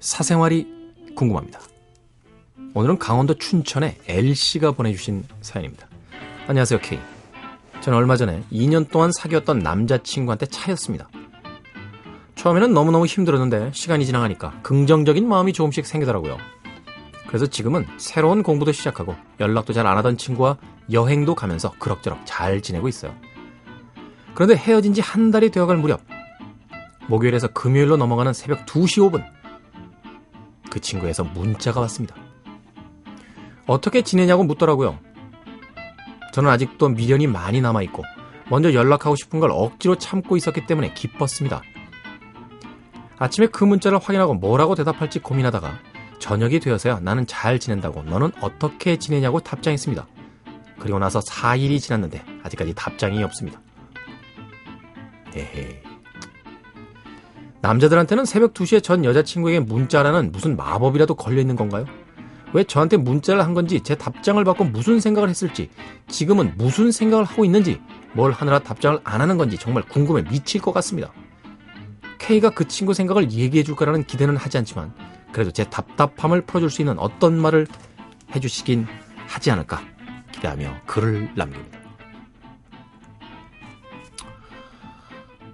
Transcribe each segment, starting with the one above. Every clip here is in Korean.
사생활이 궁금합니다. 오늘은 강원도 춘천의 L씨가 보내주신 사연입니다. 안녕하세요, K. 저는 얼마 전에 2년 동안 사귀었던 남자친구한테 차였습니다. 처음에는 너무너무 힘들었는데 시간이 지나가니까 긍정적인 마음이 조금씩 생기더라고요. 그래서 지금은 새로운 공부도 시작하고 연락도 잘 안 하던 친구와 여행도 가면서 그럭저럭 잘 지내고 있어요. 그런데 헤어진 지 한 달이 되어갈 무렵 목요일에서 금요일로 넘어가는 새벽 2시 5분 그 친구에서 문자가 왔습니다. 어떻게 지내냐고 묻더라고요. 저는 아직도 미련이 많이 남아있고 먼저 연락하고 싶은 걸 억지로 참고 있었기 때문에 기뻤습니다. 아침에 그 문자를 확인하고 뭐라고 대답할지 고민하다가 저녁이 되어서야 나는 잘 지낸다고 너는 어떻게 지내냐고 답장했습니다. 그리고 나서 4일이 지났는데 아직까지 답장이 없습니다. 에헤. 남자들한테는 새벽 2시에 전 여자친구에게 문자라는 무슨 마법이라도 걸려있는 건가요? 왜 저한테 문자를 한 건지 제 답장을 받고 무슨 생각을 했을지 지금은 무슨 생각을 하고 있는지 뭘 하느라 답장을 안 하는 건지 정말 궁금해 미칠 것 같습니다. K가 그 친구 생각을 얘기해 줄 거라는 기대는 하지 않지만 그래도 제 답답함을 풀어줄 수 있는 어떤 말을 해주시긴 하지 않을까 기대하며 글을 남깁니다.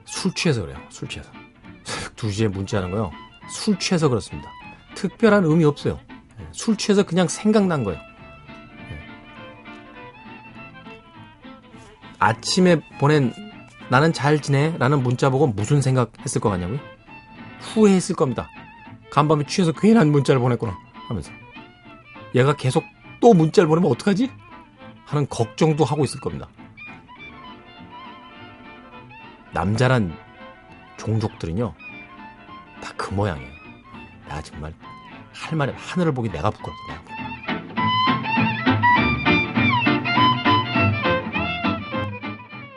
술 취해서 그래요. 술 취해서. 새벽 2시에 문자하는 거요. 술 취해서 그렇습니다. 특별한 의미 없어요. 예, 술 취해서 그냥 생각난 거예요. 예. 아침에 보낸 나는 잘 지내? 라는 문자 보고 무슨 생각 했을 것 같냐고요? 후회했을 겁니다. 간밤에 취해서 괜한 문자를 보냈구나 하면서 얘가 계속 또 문자를 보내면 어떡하지? 하는 걱정도 하고 있을 겁니다. 남자란 종족들은요 다 그 모양이에요. 나 정말 할 말이 하늘을 보기 내가 부끄럽다.